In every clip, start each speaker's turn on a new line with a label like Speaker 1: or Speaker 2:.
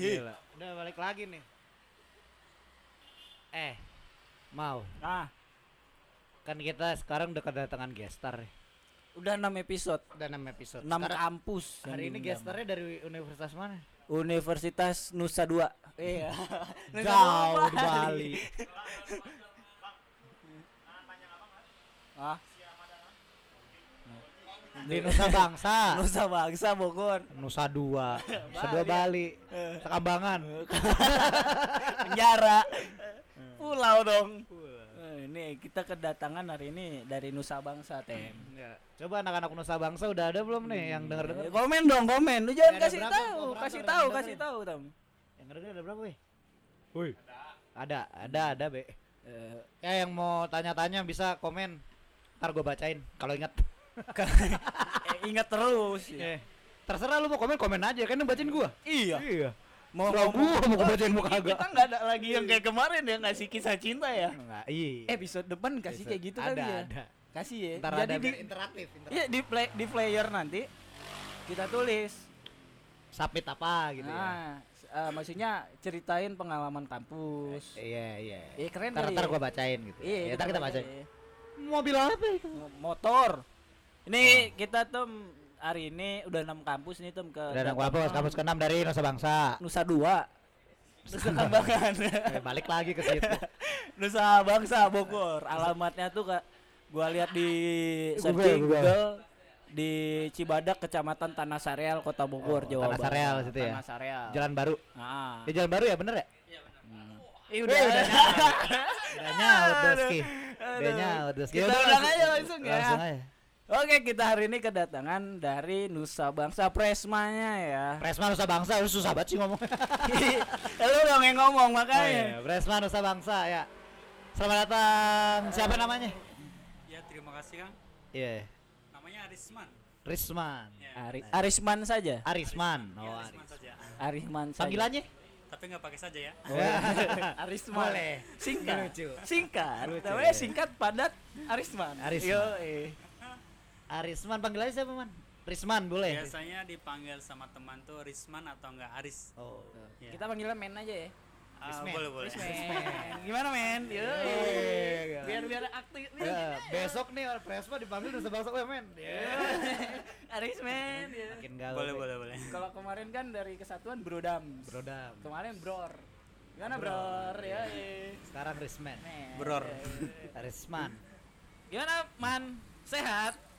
Speaker 1: Gila. Udah balik lagi nih. Eh, mau
Speaker 2: Ah,
Speaker 1: kan kita sekarang udah kedatangan gestar nih.
Speaker 2: udah 6 episode,
Speaker 1: Udah 6 episode.
Speaker 2: 6
Speaker 1: Sekarang-
Speaker 2: kampus.
Speaker 1: hari ini gestarnya dari universitas mana?
Speaker 2: Universitas Nusa Dua. Iya. Nusa
Speaker 1: Jauh di Bali.
Speaker 2: Ah,
Speaker 1: Di Nusa Bangsa.
Speaker 2: Nusa Bangsa Bogor.
Speaker 1: Nusa Dua. Nusa Dua Bali. Sekambangan.
Speaker 2: Penjara. Pulau dong. Eh, Ini kita kedatangan hari ini dari Nusa Bangsa, Tem.
Speaker 1: Ya. Coba anak-anak Nusa Bangsa udah ada belum nih yang denger-denger?
Speaker 2: Eh, Komen dong, komen. Lu jangan
Speaker 1: Ada
Speaker 2: kasih tahu, kasih tahu, kasih tahu, Tem.
Speaker 1: Yang denger ada berapa, weh? Woi. Ada, ada, ada, Be.
Speaker 2: Eh,
Speaker 1: Ya yang mau tanya-tanya bisa komen. Ntar gue bacain kalau ingat.
Speaker 2: eh, ingat terus.
Speaker 1: Eh, terserah lu mau komen komen aja kan bacain gua.
Speaker 2: Iya.
Speaker 1: Iya.
Speaker 2: Mau
Speaker 1: Mau gua mau gua bacain mau kagak.
Speaker 2: Kita nggak ada lagi yang kayak kemarin ya ngasih kisah cinta ya.
Speaker 1: Enggak, iya.
Speaker 2: Episode depan kasih kayak gitu
Speaker 1: ada,
Speaker 2: kali ya.
Speaker 1: Ada.
Speaker 2: Kasih ya.
Speaker 1: Ntar
Speaker 2: Jadi
Speaker 1: ada
Speaker 2: di,
Speaker 1: interaktif, interaktif.
Speaker 2: Iya di play di player nanti kita tulis.
Speaker 1: Submit apa gitu ya.
Speaker 2: nah, s- eh, maksudnya ceritain pengalaman kampus.
Speaker 1: Iya, iya.
Speaker 2: Iya keren
Speaker 1: Ntar, ntar
Speaker 2: ya.
Speaker 1: gua bacain gitu.
Speaker 2: Iya,
Speaker 1: ya, ntar kita bacain.
Speaker 2: bacain.
Speaker 1: Mobil apa itu?
Speaker 2: Mo- Motor. Ini kita tuh hari ini udah enam kampus nih tuh ke
Speaker 1: Udah ada kampus, kampus ke-6 dari Nusa Bangsa.
Speaker 2: Nusa Dua. Nusa Kambangan.
Speaker 1: Eh, balik lagi ke situ.
Speaker 2: Nusa Bangsa Bogor. Alamatnya tuh kak gua lihat di
Speaker 1: Google,
Speaker 2: searching
Speaker 1: Google.
Speaker 2: Google, di Cibadak Kecamatan Tanah Sareal Kota
Speaker 1: Oh,
Speaker 2: Bogor Jawa
Speaker 1: Tanah
Speaker 2: Barat.
Speaker 1: Sareal situ ya?
Speaker 2: Tanah Sareal.
Speaker 1: Jalan baru.
Speaker 2: Ah.
Speaker 1: Di jalan baru ya bener ya?
Speaker 2: Eh, udah.
Speaker 1: udah Udah nyaut Doski. Udah
Speaker 2: Aduh.
Speaker 1: nyaut Doski.
Speaker 2: Kita
Speaker 1: Udah,
Speaker 2: ulang aja langsung ya.
Speaker 1: Langsung aja.
Speaker 2: Oke, kita hari ini kedatangan dari Nusa Bangsa Presmanya ya.
Speaker 1: Presma Nusa Bangsa lu susah banget sih ngomong.
Speaker 2: Lu dong yang ngomong
Speaker 1: Oh
Speaker 2: makanya.
Speaker 1: iya, Presma Nusa Bangsa ya. Selamat datang. Siapa namanya?
Speaker 3: Ya terima kasih Kang.
Speaker 1: Iya.
Speaker 3: Namanya Arisman.
Speaker 1: Risman.
Speaker 3: Ya,
Speaker 2: Ari Arisman saja.
Speaker 1: Arisman. Oh,
Speaker 3: Arisman
Speaker 1: Aris.
Speaker 3: saja.
Speaker 2: Arisman saja.
Speaker 1: Panggilannya?
Speaker 3: Tapi nggak pakai saja ya.
Speaker 2: Arisman.
Speaker 1: Boleh.
Speaker 2: Singkat.
Speaker 1: Lucu.
Speaker 2: Singkat.
Speaker 1: Lucu,
Speaker 2: Namanya
Speaker 1: ya.
Speaker 2: singkat padat Arisman.
Speaker 1: Arisman.
Speaker 2: Yo, eh.
Speaker 1: Arisman panggilannya siapa, Man? Risman boleh.
Speaker 3: Biasanya dipanggil sama teman tuh Risman atau enggak Aris.
Speaker 1: Oh.
Speaker 3: Ya.
Speaker 2: Kita panggilnya men aja ya.
Speaker 3: Ah,
Speaker 1: Risman.
Speaker 3: boleh boleh.
Speaker 2: Men. Gimana men? Yo.
Speaker 1: Iya.
Speaker 2: Biar biar aktif nih.
Speaker 1: Ya, besok nih orang Presma dipanggil Nusa Bangsa oh, men.
Speaker 2: Arisman. ya.
Speaker 1: Makin galau.
Speaker 3: Boleh
Speaker 1: men.
Speaker 3: boleh boleh.
Speaker 2: Kalau kemarin kan dari kesatuan Brodam.
Speaker 1: Brodam.
Speaker 2: Kemarin Bror. Gimana Bror? Ya.
Speaker 1: Sekarang Risman.
Speaker 2: Men.
Speaker 3: Bror.
Speaker 1: Risman.
Speaker 2: Gimana Man? Sehat?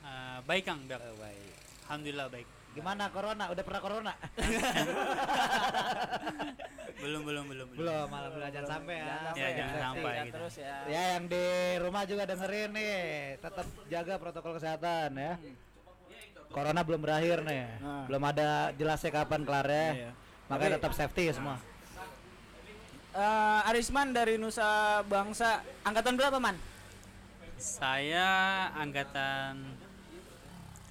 Speaker 3: Ah, baik Kang, Dak.
Speaker 1: Oh, baik.
Speaker 3: Alhamdulillah baik.
Speaker 1: Gimana corona? Udah pernah corona?
Speaker 3: Belum belum belum
Speaker 1: Belum, malah belum jangan sampai ya.
Speaker 2: Jangan
Speaker 3: Ya, jangan
Speaker 2: ya.
Speaker 3: sampai
Speaker 2: Sehat
Speaker 3: gitu.
Speaker 2: terus ya.
Speaker 1: Ya yang di rumah juga dengerin nih, tetap jaga protokol kesehatan ya. Corona belum berakhir nih,
Speaker 2: Nah.
Speaker 1: belum ada jelasnya kapan kelarnya.
Speaker 2: Iya.
Speaker 1: Makanya tetap safety ya semua.
Speaker 2: Eh, Arisman dari Nusa Bangsa angkatan berapa man?
Speaker 3: Saya angkatan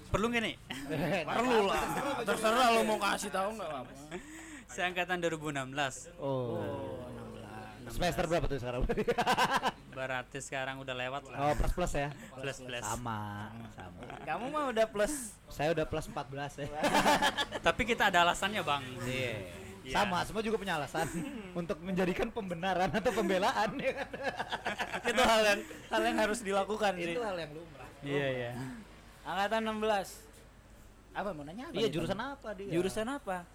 Speaker 3: perlu nggak nih?
Speaker 2: Perlu lah. Terserah lo mau kasih tahu nggak apa.
Speaker 3: Saya angkatan 2016.
Speaker 1: Oh. Semester berapa tuh sekarang?
Speaker 3: Berarti sekarang udah lewat lah.
Speaker 1: oh plus plus ya.
Speaker 3: Plus plus.
Speaker 1: Sama, sama.
Speaker 2: Kamu mah udah plus.
Speaker 1: Saya udah plus 14 ya.
Speaker 3: Tapi kita ada alasannya bang.
Speaker 1: Iya.
Speaker 3: Iya.
Speaker 1: Sama, semua juga punya alasan untuk menjadikan pembenaran atau pembelaan ya kan.
Speaker 2: Itu hal yang hal yang harus dilakukan sih.
Speaker 1: Itu hal yang lumrah.
Speaker 3: Iya iya.
Speaker 2: Angkatan 16. Apa mau nanya apa?
Speaker 1: Iya, jurusan apa dia?
Speaker 2: Jurusan apa?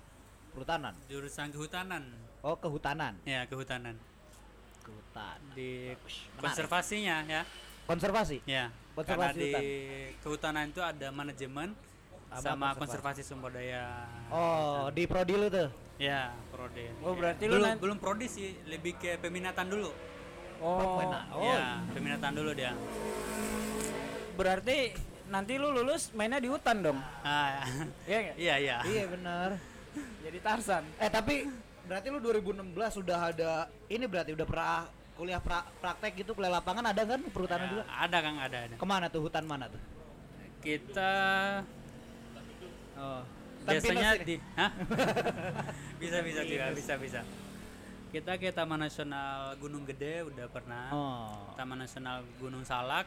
Speaker 1: Perhutanan.
Speaker 3: Jurusan kehutanan.
Speaker 1: Oh, kehutanan.
Speaker 3: Ya kehutanan.
Speaker 1: Kehutan.
Speaker 3: Di
Speaker 1: menarik.
Speaker 3: konservasinya ya.
Speaker 1: Konservasi.
Speaker 3: Ya.
Speaker 1: Konservasi
Speaker 3: Karena di
Speaker 1: hutan.
Speaker 3: kehutanan itu ada manajemen
Speaker 1: Sama
Speaker 3: sama,
Speaker 1: konservasi.
Speaker 3: konservasi sumber daya.
Speaker 1: Oh, di prodi lu tuh.
Speaker 3: Ya, prodi.
Speaker 2: Oh, berarti lu
Speaker 3: belum belum prodi sih, lebih ke peminatan dulu.
Speaker 2: Oh.
Speaker 1: Pemena- Oh,
Speaker 3: ya, peminatan dulu dia.
Speaker 2: Berarti nanti lu lulus mainnya di hutan dong.
Speaker 3: Ah,
Speaker 2: Iya
Speaker 3: iya iya.
Speaker 1: iya benar.
Speaker 2: Jadi Tarsan.
Speaker 1: Eh, tapi berarti lu 2016 sudah ada ini berarti udah pernah kuliah pra- praktek gitu kuliah lapangan ada kan perhutanan
Speaker 3: Ya,
Speaker 1: juga?
Speaker 3: Ada Kang, ada ada.
Speaker 1: Ke mana tuh hutan mana tuh?
Speaker 3: Kita
Speaker 1: Oh.
Speaker 3: biasanya di Hah? bisa bisa juga, bisa bisa. Kita ke Taman Nasional Gunung Gede udah pernah.
Speaker 1: Oh.
Speaker 3: Taman Nasional Gunung Salak,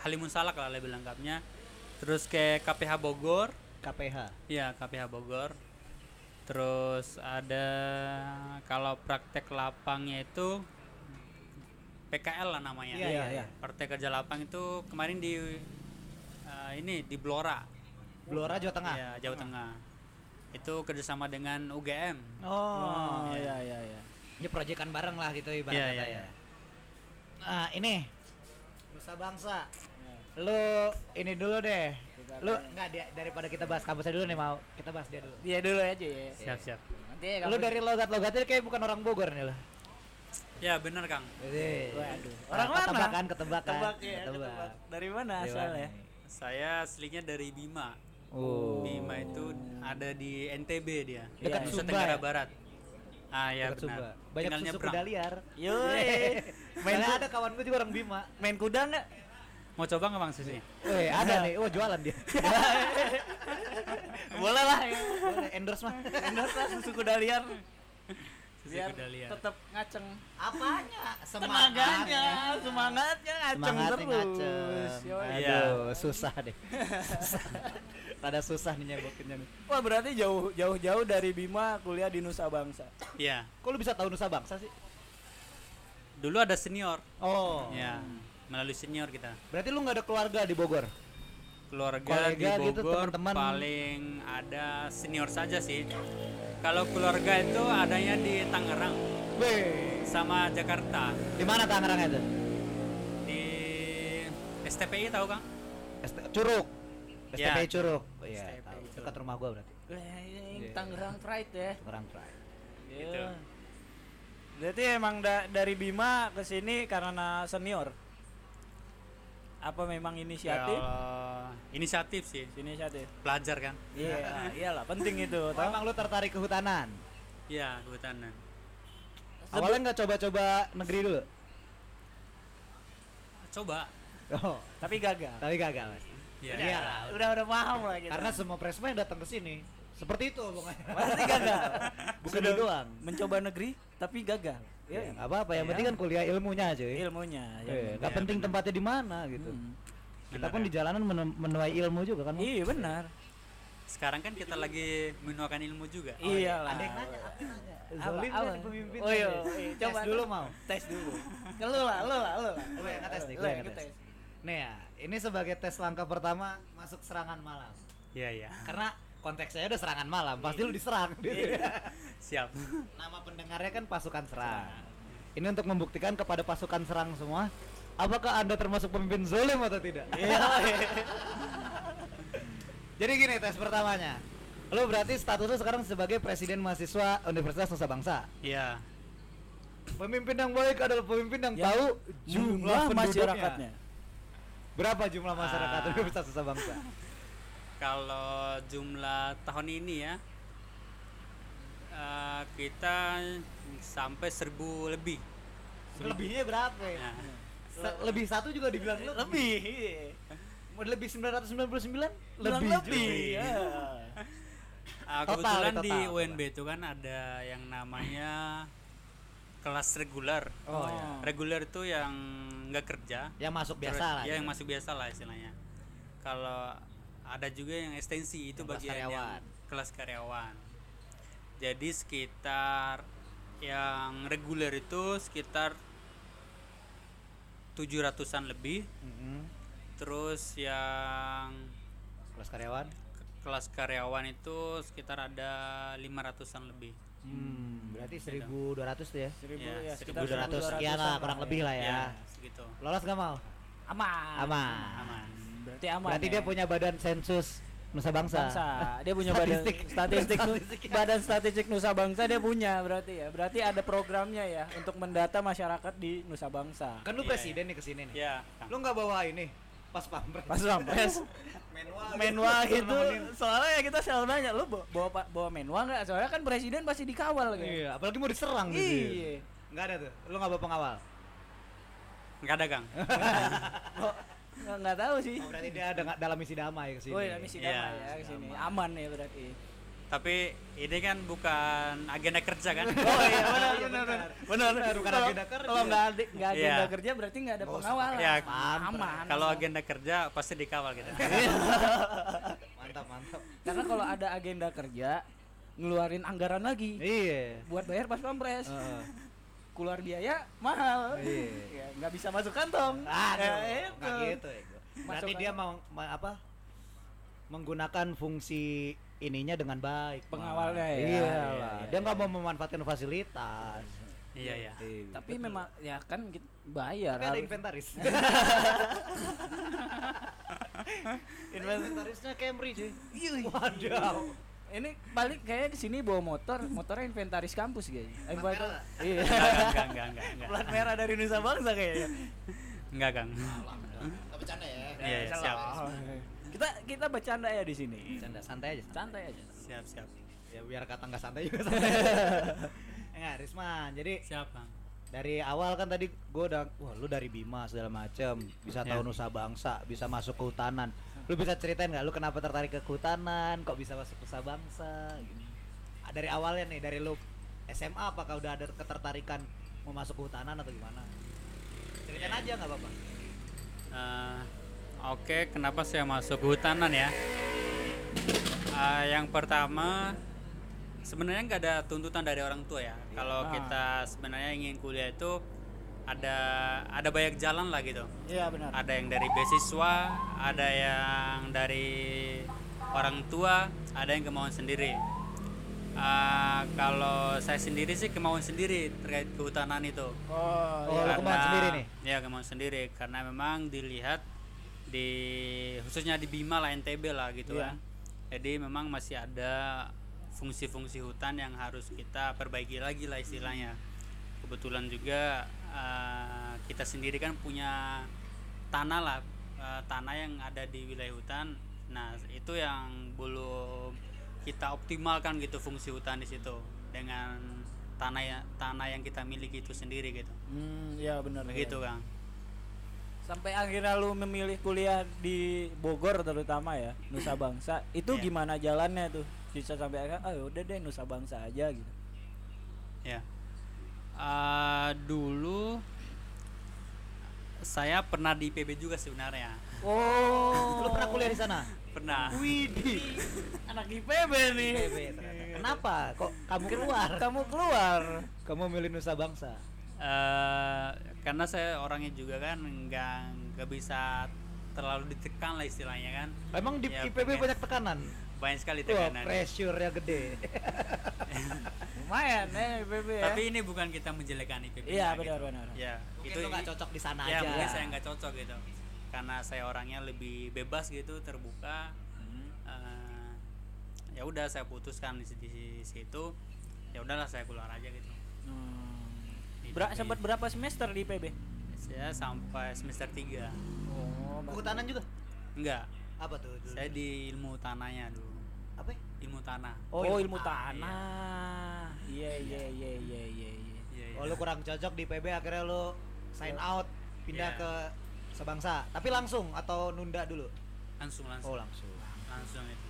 Speaker 3: Halimun Salak lah lebih lengkapnya. Terus ke KPH Bogor,
Speaker 1: KPH.
Speaker 3: ya KPH Bogor. Terus ada kalau praktek lapangnya itu PKL lah namanya.
Speaker 1: Iya, iya, iya.
Speaker 3: Praktek kerja lapang itu kemarin di eh, ini di Blora.
Speaker 1: Blora Jawa Tengah.
Speaker 3: Iya, Jawa Tengah. Itu kerjasama dengan UGM.
Speaker 1: Oh,
Speaker 2: Oh iya iya iya.
Speaker 1: ini proyekan bareng lah gitu ibarat
Speaker 3: Iya, iya,
Speaker 1: ya.
Speaker 3: iya.
Speaker 1: Nah, ini Nusa Bangsa. Lu ini dulu deh. Lu enggak dia daripada kita bahas kampusnya dulu nih mau kita bahas dia dulu.
Speaker 2: Dia dulu aja ya.
Speaker 3: Siap, siap.
Speaker 2: Nanti
Speaker 1: Lu dari logat-logatnya kayak bukan orang Bogor nih lo.
Speaker 3: Ya, benar, Kang.
Speaker 1: Jadi,
Speaker 2: Waduh. Orang mana?
Speaker 1: ketebakan, ketebakan,
Speaker 2: Tebak ya,
Speaker 1: ketebak.
Speaker 2: ketebak. Dari mana
Speaker 1: Dari
Speaker 2: asalnya?
Speaker 3: Saya aslinya dari Bima.
Speaker 1: Oh.
Speaker 3: Bima itu ada di NTB dia.
Speaker 1: Dekat
Speaker 3: Nusa
Speaker 1: Sumba
Speaker 3: Tenggara
Speaker 1: ya?
Speaker 3: Barat. Ah ya
Speaker 1: Dekat Sumba.
Speaker 3: benar.
Speaker 1: Banyak
Speaker 3: Tinggal
Speaker 1: susu
Speaker 3: nyebrang.
Speaker 1: kuda liar.
Speaker 2: Yoi.
Speaker 1: Main ada kawan gue juga orang Bima.
Speaker 2: Main kuda nggak?
Speaker 3: Mau coba nggak bang susunya?
Speaker 1: Weh, ada nih. Oh, jualan dia.
Speaker 2: Boleh lah ya.
Speaker 1: Boleh, endorse mah.
Speaker 2: Endorse lah susu kuda liar.
Speaker 3: Susu
Speaker 2: Biar
Speaker 3: kuda liar.
Speaker 2: tetap ngaceng.
Speaker 1: Apanya?
Speaker 2: Tenaganya, semangatnya ngaceng
Speaker 1: Semangatnya
Speaker 2: terus.
Speaker 1: ngaceng.
Speaker 3: Iya.
Speaker 1: Aduh, susah deh. Susah. Rada susah nih nyebokinnya nih.
Speaker 2: Wah berarti jauh jauh jauh dari Bima kuliah di Nusa Bangsa.
Speaker 3: Iya.
Speaker 1: Kok lu bisa tahu Nusa Bangsa sih?
Speaker 3: Dulu ada senior.
Speaker 1: Oh.
Speaker 3: Ya. Melalui senior kita.
Speaker 1: Berarti lu nggak ada keluarga di Bogor?
Speaker 3: Keluarga
Speaker 1: Kolega
Speaker 3: di
Speaker 1: gitu,
Speaker 3: Bogor
Speaker 1: teman-teman.
Speaker 3: paling ada senior saja sih. Kalau keluarga itu adanya di Tangerang
Speaker 1: Weh.
Speaker 3: sama Jakarta.
Speaker 1: Di mana Tangerang itu?
Speaker 3: Di STPI tahu Kang?
Speaker 1: ST Curug.
Speaker 3: Ya.
Speaker 1: STPI Curug. Oh iya, tahu.
Speaker 3: Curug.
Speaker 1: Dekat rumah gua berarti.
Speaker 2: Eh,
Speaker 1: Iya.
Speaker 2: Tangerang Pride ya.
Speaker 1: Tangerang Pride.
Speaker 3: Gitu.
Speaker 2: Iya. Berarti emang da- dari Bima ke sini karena senior. Apa memang inisiatif?
Speaker 3: Kalau inisiatif sih.
Speaker 2: Inisiatif.
Speaker 3: Pelajar kan?
Speaker 2: Iya, iyalah penting itu.
Speaker 1: Oh, emang lu tertarik ke hutanan?
Speaker 3: Iya, kehutanan.
Speaker 1: Awalnya nggak coba-coba negeri dulu?
Speaker 3: Coba.
Speaker 1: Oh,
Speaker 2: Tapi gagal.
Speaker 1: tapi gagal. Mas.
Speaker 3: Iya.
Speaker 1: Iya.
Speaker 2: Udah udah paham lah gitu.
Speaker 1: Karena semua presma yang datang ke sini seperti itu pokoknya.
Speaker 2: pasti gagal.
Speaker 1: Bukan
Speaker 2: Sudah
Speaker 1: doang.
Speaker 2: Mencoba negeri tapi gagal.
Speaker 1: Ya,
Speaker 2: Ya,
Speaker 1: apa-apa, yang
Speaker 2: Iya.
Speaker 1: penting kan kuliah ilmunya aja ya.
Speaker 2: ilmunya.
Speaker 1: Eh,
Speaker 2: ya.
Speaker 1: nggak
Speaker 3: Iya,
Speaker 1: penting
Speaker 3: benar.
Speaker 1: tempatnya di mana gitu.
Speaker 2: Hmm.
Speaker 1: Kita pun
Speaker 3: ya.
Speaker 1: di jalanan men- menuai ilmu juga kan.
Speaker 2: Iya benar.
Speaker 3: Sekarang kan kita lagi menuakan ilmu juga.
Speaker 2: iya lah.
Speaker 1: Ada yang nanya, apa yang nanya?
Speaker 2: Apa,
Speaker 1: Zolim kan pemimpin.
Speaker 2: Oh iya,
Speaker 1: coba
Speaker 2: Tes
Speaker 1: dulu mau.
Speaker 2: Tes dulu. Ke lu lah, lu lah, lu lah.
Speaker 1: Lu yang ngetes nih,
Speaker 2: Lu
Speaker 1: gua yang ngetes. Nih ya, ini sebagai tes langkah pertama masuk serangan malam.
Speaker 3: Iya, iya.
Speaker 1: Karena konteksnya udah serangan malam, pasti lu diserang.
Speaker 3: Siap.
Speaker 1: Nama pendengarnya kan pasukan serang. Ini untuk membuktikan kepada pasukan serang semua, apakah anda termasuk pemimpin zolim atau tidak?
Speaker 2: Iya.
Speaker 1: Jadi gini tes pertamanya. Lu berarti status lu sekarang sebagai presiden mahasiswa Universitas Nusa Bangsa.
Speaker 3: Iya.
Speaker 1: Pemimpin yang baik adalah pemimpin yang,
Speaker 2: Yang
Speaker 1: tahu
Speaker 2: jumlah
Speaker 1: jumlah penduduknya.
Speaker 2: masyarakatnya.
Speaker 1: Berapa jumlah masyarakat
Speaker 3: Ah.
Speaker 1: Universitas Nusa Bangsa?
Speaker 3: Kalau jumlah tahun ini ya eh, kita sampai seribu lebih.
Speaker 1: Lebihnya berapa ya?
Speaker 3: Nah,
Speaker 1: Se- lebih satu juga dibilang lebih.
Speaker 2: Lebih.
Speaker 1: Mau Lebih 999?
Speaker 2: Bilang
Speaker 1: Lebih.
Speaker 2: lebih.
Speaker 1: juga.
Speaker 2: ya.
Speaker 1: Total,
Speaker 3: kebetulan
Speaker 1: total,
Speaker 3: di
Speaker 1: total.
Speaker 3: UNB itu kan ada yang namanya kelas reguler.
Speaker 1: Oh,
Speaker 2: iya.
Speaker 3: Reguler itu yang nggak kerja.
Speaker 1: Yang masuk
Speaker 3: Terus-
Speaker 1: biasa lah.
Speaker 3: Ya yang
Speaker 1: gitu.
Speaker 3: masuk biasa lah istilahnya. Kalau ada juga yang ekstensi itu
Speaker 1: Yang kelas
Speaker 3: bagian
Speaker 1: karyawan.
Speaker 3: yang kelas karyawan. Jadi sekitar yang reguler itu sekitar 700-an lebih.
Speaker 1: Mm-mm.
Speaker 3: Terus yang
Speaker 1: Kelas karyawan.
Speaker 3: ke- kelas karyawan itu sekitar ada 500-an lebih.
Speaker 1: Hmm, berarti 1200 tuh ya.
Speaker 2: Seribu
Speaker 3: Ya,
Speaker 2: ya, sekitar
Speaker 1: 1200
Speaker 2: 1200-an
Speaker 1: sekian lah, kurang lebih lah ya.
Speaker 3: segitu.
Speaker 1: Lolos gak mau?
Speaker 2: Aman.
Speaker 1: Aman.
Speaker 3: Aman.
Speaker 2: Berarti aman.
Speaker 1: Berarti
Speaker 2: ya.
Speaker 1: dia punya badan sensus Nusa Bangsa.
Speaker 2: Bangsa. Dia punya
Speaker 1: Statistik.
Speaker 2: badan statistik,
Speaker 1: Statistik.
Speaker 2: badan statistik Nusa Bangsa dia punya berarti ya. Berarti ada programnya ya untuk mendata masyarakat di Nusa Bangsa.
Speaker 1: Kan lu
Speaker 3: Iya,
Speaker 1: presiden nih ke sini nih.
Speaker 3: Ya, Kang.
Speaker 1: Lu nggak bawa ini pas pampres.
Speaker 2: Pas pampres
Speaker 1: menwa
Speaker 2: menwa
Speaker 1: gitu,
Speaker 2: gitu. Soalnya ya kita selalu nanya, lu bawa bawa, menwa nggak? Soalnya kan presiden pasti dikawal gitu.
Speaker 1: Iya, apalagi mau diserang gitu.
Speaker 2: Iya.
Speaker 1: Enggak ada tuh. Lu nggak bawa pengawal.
Speaker 3: Nggak ada, Kang.
Speaker 2: Kok nggak nggak tahu sih.
Speaker 1: Oh, berarti dia ada nggak dalam misi damai ke sini.
Speaker 2: Oh iya misi
Speaker 3: Iya,
Speaker 2: damai ya ke sini. Aman ya berarti.
Speaker 3: Tapi ini kan bukan agenda kerja kan?
Speaker 2: Oh iya benar
Speaker 1: Iya,
Speaker 2: benar
Speaker 1: benar.
Speaker 2: benar.
Speaker 1: Benar, bukan
Speaker 2: Kalau-
Speaker 1: agenda kerja.
Speaker 2: Kalau nggak ada nggak agenda
Speaker 3: Iya.
Speaker 2: kerja berarti nggak ada pengawalan.
Speaker 3: Ya,
Speaker 2: aman.
Speaker 3: Kalau agenda kerja pasti dikawal gitu.
Speaker 1: Mantap, mantap.
Speaker 2: Karena kalau ada agenda kerja ngeluarin anggaran lagi
Speaker 1: Iya.
Speaker 2: buat bayar pas pampres. Keluar biaya mahal.
Speaker 1: Iya.
Speaker 2: Ya, nggak bisa masuk kantong.
Speaker 1: Aduh,
Speaker 2: Ya, itu.
Speaker 1: gitu ya. Berarti dia mau ma- apa? Menggunakan fungsi ininya dengan baik.
Speaker 2: Pengawalnya ya.
Speaker 1: Iya
Speaker 2: Iya,
Speaker 1: lah.
Speaker 2: iya,
Speaker 1: Dia
Speaker 2: iya.
Speaker 1: nggak mau memanfaatkan fasilitas.
Speaker 3: Iya ya.
Speaker 2: Tapi memang ya kan kita bayar.
Speaker 1: Tapi ada inventaris. Inventarisnya Camry cuy. Waduh.
Speaker 2: Ini balik kayak ke sini bawa motor, motornya inventaris kampus kayaknya. Eh,
Speaker 1: Plat
Speaker 2: motor-
Speaker 1: merah.
Speaker 2: Iya.
Speaker 3: Enggak, enggak, enggak, enggak.
Speaker 2: Plat merah dari Nusa Bangsa kayaknya.
Speaker 3: Enggak, Kang.
Speaker 1: Enggak bercanda ya.
Speaker 3: Iya, iya, siap.
Speaker 2: Kita kita bercanda ya di sini.
Speaker 1: Bercanda santai aja.
Speaker 2: Santai aja.
Speaker 3: Siap, siap.
Speaker 1: Ya biar kata nggak santai juga santai. Enggak, Risman. Jadi
Speaker 3: Siap, Kang.
Speaker 1: dari awal kan tadi gue udah wah lu dari Bima segala macem bisa
Speaker 3: Ya.
Speaker 1: tahu Nusa Bangsa bisa masuk ke hutanan lu bisa ceritain nggak lu kenapa tertarik ke kehutanan kok bisa masuk Nusa Bangsa gini Ah, dari awalnya nih dari lu SMA apakah udah ada ketertarikan mau masuk ke hutanan atau gimana ceritain aja nggak apa-apa
Speaker 3: Eh, Oke, kenapa saya masuk ke hutanan ya? Eh, yang pertama, sebenarnya nggak ada tuntutan dari orang tua ya. Kalau
Speaker 2: Ah.
Speaker 3: kita sebenarnya ingin kuliah itu ada ada banyak jalan lah gitu.
Speaker 2: Iya benar.
Speaker 3: Ada yang dari beasiswa, ada yang dari orang tua, ada yang kemauan sendiri. Eh, kalau saya sendiri sih kemauan sendiri terkait kehutanan itu.
Speaker 2: Oh, iya.
Speaker 1: lu kemauan sendiri nih?
Speaker 3: Ya kemauan sendiri karena memang dilihat di khususnya di Bima lah NTB lah gitu
Speaker 2: Iya.
Speaker 3: kan. Jadi memang masih ada fungsi-fungsi hutan yang harus kita perbaiki lagi lah istilahnya. Kebetulan juga eh, kita sendiri kan punya tanah lah eh, tanah yang ada di wilayah hutan. Nah itu yang belum kita optimalkan gitu fungsi hutan di situ dengan tanah ya, tanah yang kita miliki itu sendiri gitu.
Speaker 2: Hmm, iya benar.
Speaker 3: Begitu
Speaker 2: iya.
Speaker 3: Kang.
Speaker 2: Sampai akhirnya lu memilih kuliah di Bogor terutama ya, Nusa Bangsa. Itu
Speaker 3: Iya.
Speaker 2: gimana jalannya tuh? Bisa sampai akhirnya, ah udah deh Nusa Bangsa aja gitu.
Speaker 3: Ya. Eh, dulu saya pernah di PB juga sebenarnya.
Speaker 2: Oh,
Speaker 1: lu pernah kuliah di sana
Speaker 3: Pernah.
Speaker 2: Widih. Anak IPB nih.
Speaker 1: PB ternyata. kenapa kok kamu keluar
Speaker 2: Kamu keluar.
Speaker 1: kamu milih Nusa Bangsa
Speaker 3: Eh, karena saya orangnya juga kan nggak nggak bisa terlalu ditekan lah istilahnya kan.
Speaker 1: emang di
Speaker 3: Ya,
Speaker 1: IPB
Speaker 3: pengen-
Speaker 1: banyak tekanan
Speaker 3: Banyak sekali
Speaker 1: Wah,
Speaker 3: tekanan.
Speaker 1: pressure-nya gede
Speaker 2: Lumayan eh IPB ya.
Speaker 3: Tapi ini bukan kita menjelekan IPB.
Speaker 2: Iya, benar,
Speaker 3: gitu.
Speaker 2: benar.
Speaker 3: Ya,
Speaker 1: Mungkin lu nggak cocok di sana
Speaker 3: ya,
Speaker 1: aja.
Speaker 3: mungkin saya nggak cocok gitu. Karena saya orangnya lebih bebas gitu, terbuka.
Speaker 2: Hmm.
Speaker 3: Eh, ya udah saya putuskan di, di situ. Ya udahlah saya keluar aja gitu.
Speaker 2: Hmm. Ber- sempat berapa semester di IPB?
Speaker 3: Saya sampai semester 3
Speaker 2: Oh,
Speaker 1: kehutanan juga
Speaker 3: Enggak,
Speaker 1: apa tuh dulu?
Speaker 3: saya di ilmu tanahnya dulu.
Speaker 1: apa ya?
Speaker 3: Ilmu tanah.
Speaker 2: Oh,
Speaker 1: Oh,
Speaker 2: ilmu
Speaker 1: ilmu
Speaker 2: tanah. Iya, iya, iya, iya, iya, iya.
Speaker 3: Iya, iya.
Speaker 1: Oh lu kurang cocok di PB akhirnya lu sign out pindah
Speaker 3: Iya.
Speaker 1: ke Sebangsa. Tapi langsung atau nunda dulu?
Speaker 3: langsung langsung.
Speaker 1: Oh langsung.
Speaker 3: langsung itu.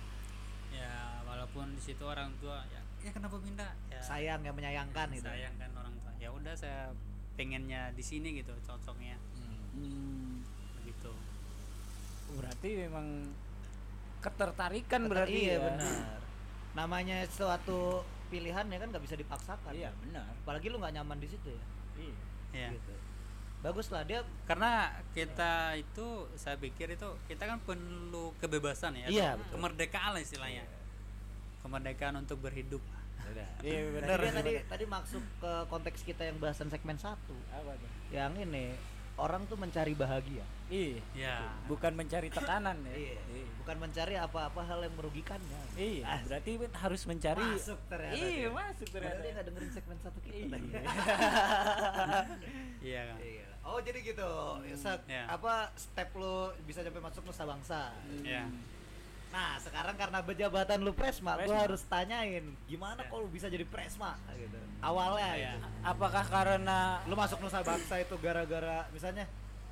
Speaker 3: Ya, walaupun di situ orang tua ya, ya kenapa pindah? Ya,
Speaker 1: Sayang yang menyayangkan itu.
Speaker 3: sayang kan orang. Ya udah saya pengennya di sini gitu, cocoknya
Speaker 2: Hmm,
Speaker 3: begitu.
Speaker 2: berarti memang ketertarikan
Speaker 1: Keter-
Speaker 2: berarti
Speaker 1: iya
Speaker 2: ya.
Speaker 1: benar. Namanya suatu pilihan ya kan nggak bisa dipaksakan.
Speaker 2: Iya, benar.
Speaker 1: Apalagi lu nggak nyaman di situ ya.
Speaker 2: Iya.
Speaker 3: Ya.
Speaker 1: Gitu. Bagus lah dia.
Speaker 3: Karena kita itu saya pikir itu kita kan perlu kebebasan ya,
Speaker 1: Iya, betul.
Speaker 3: kemerdekaan lah istilahnya. Kemerdekaan untuk berhidup.
Speaker 2: Iya,
Speaker 1: Nah,
Speaker 2: benar.
Speaker 1: dia tadi tadi masuk ke konteks kita yang bahasan segmen satu.
Speaker 2: Apa tuh?
Speaker 1: Yang ini orang tuh mencari bahagia.
Speaker 2: Iya.
Speaker 3: Ya.
Speaker 2: Bukan mencari tekanan ya.
Speaker 1: Iya. Bukan mencari apa-apa hal yang merugikannya.
Speaker 2: Iya,
Speaker 1: Ah,
Speaker 2: berarti harus mencari
Speaker 1: Masuk ternyata
Speaker 2: Iya, masuk ternyata.
Speaker 1: dia nggak dengerin segmen satu kita
Speaker 2: Iya.
Speaker 1: tadi.
Speaker 3: Iya kan.
Speaker 1: Iya. Oh jadi gitu. Se-
Speaker 3: Iya.
Speaker 1: Apa step lu bisa sampai masuk Nusa Bangsa.
Speaker 3: Iya.
Speaker 1: Nah sekarang karena berjabatan lu presma,
Speaker 2: Presma.
Speaker 1: gua harus tanyain gimana kok lu bisa jadi presma gitu. Awalnya
Speaker 3: Iya.
Speaker 1: gitu.
Speaker 2: Apakah karena
Speaker 1: Lu masuk Nusa Bangsa itu gara-gara misalnya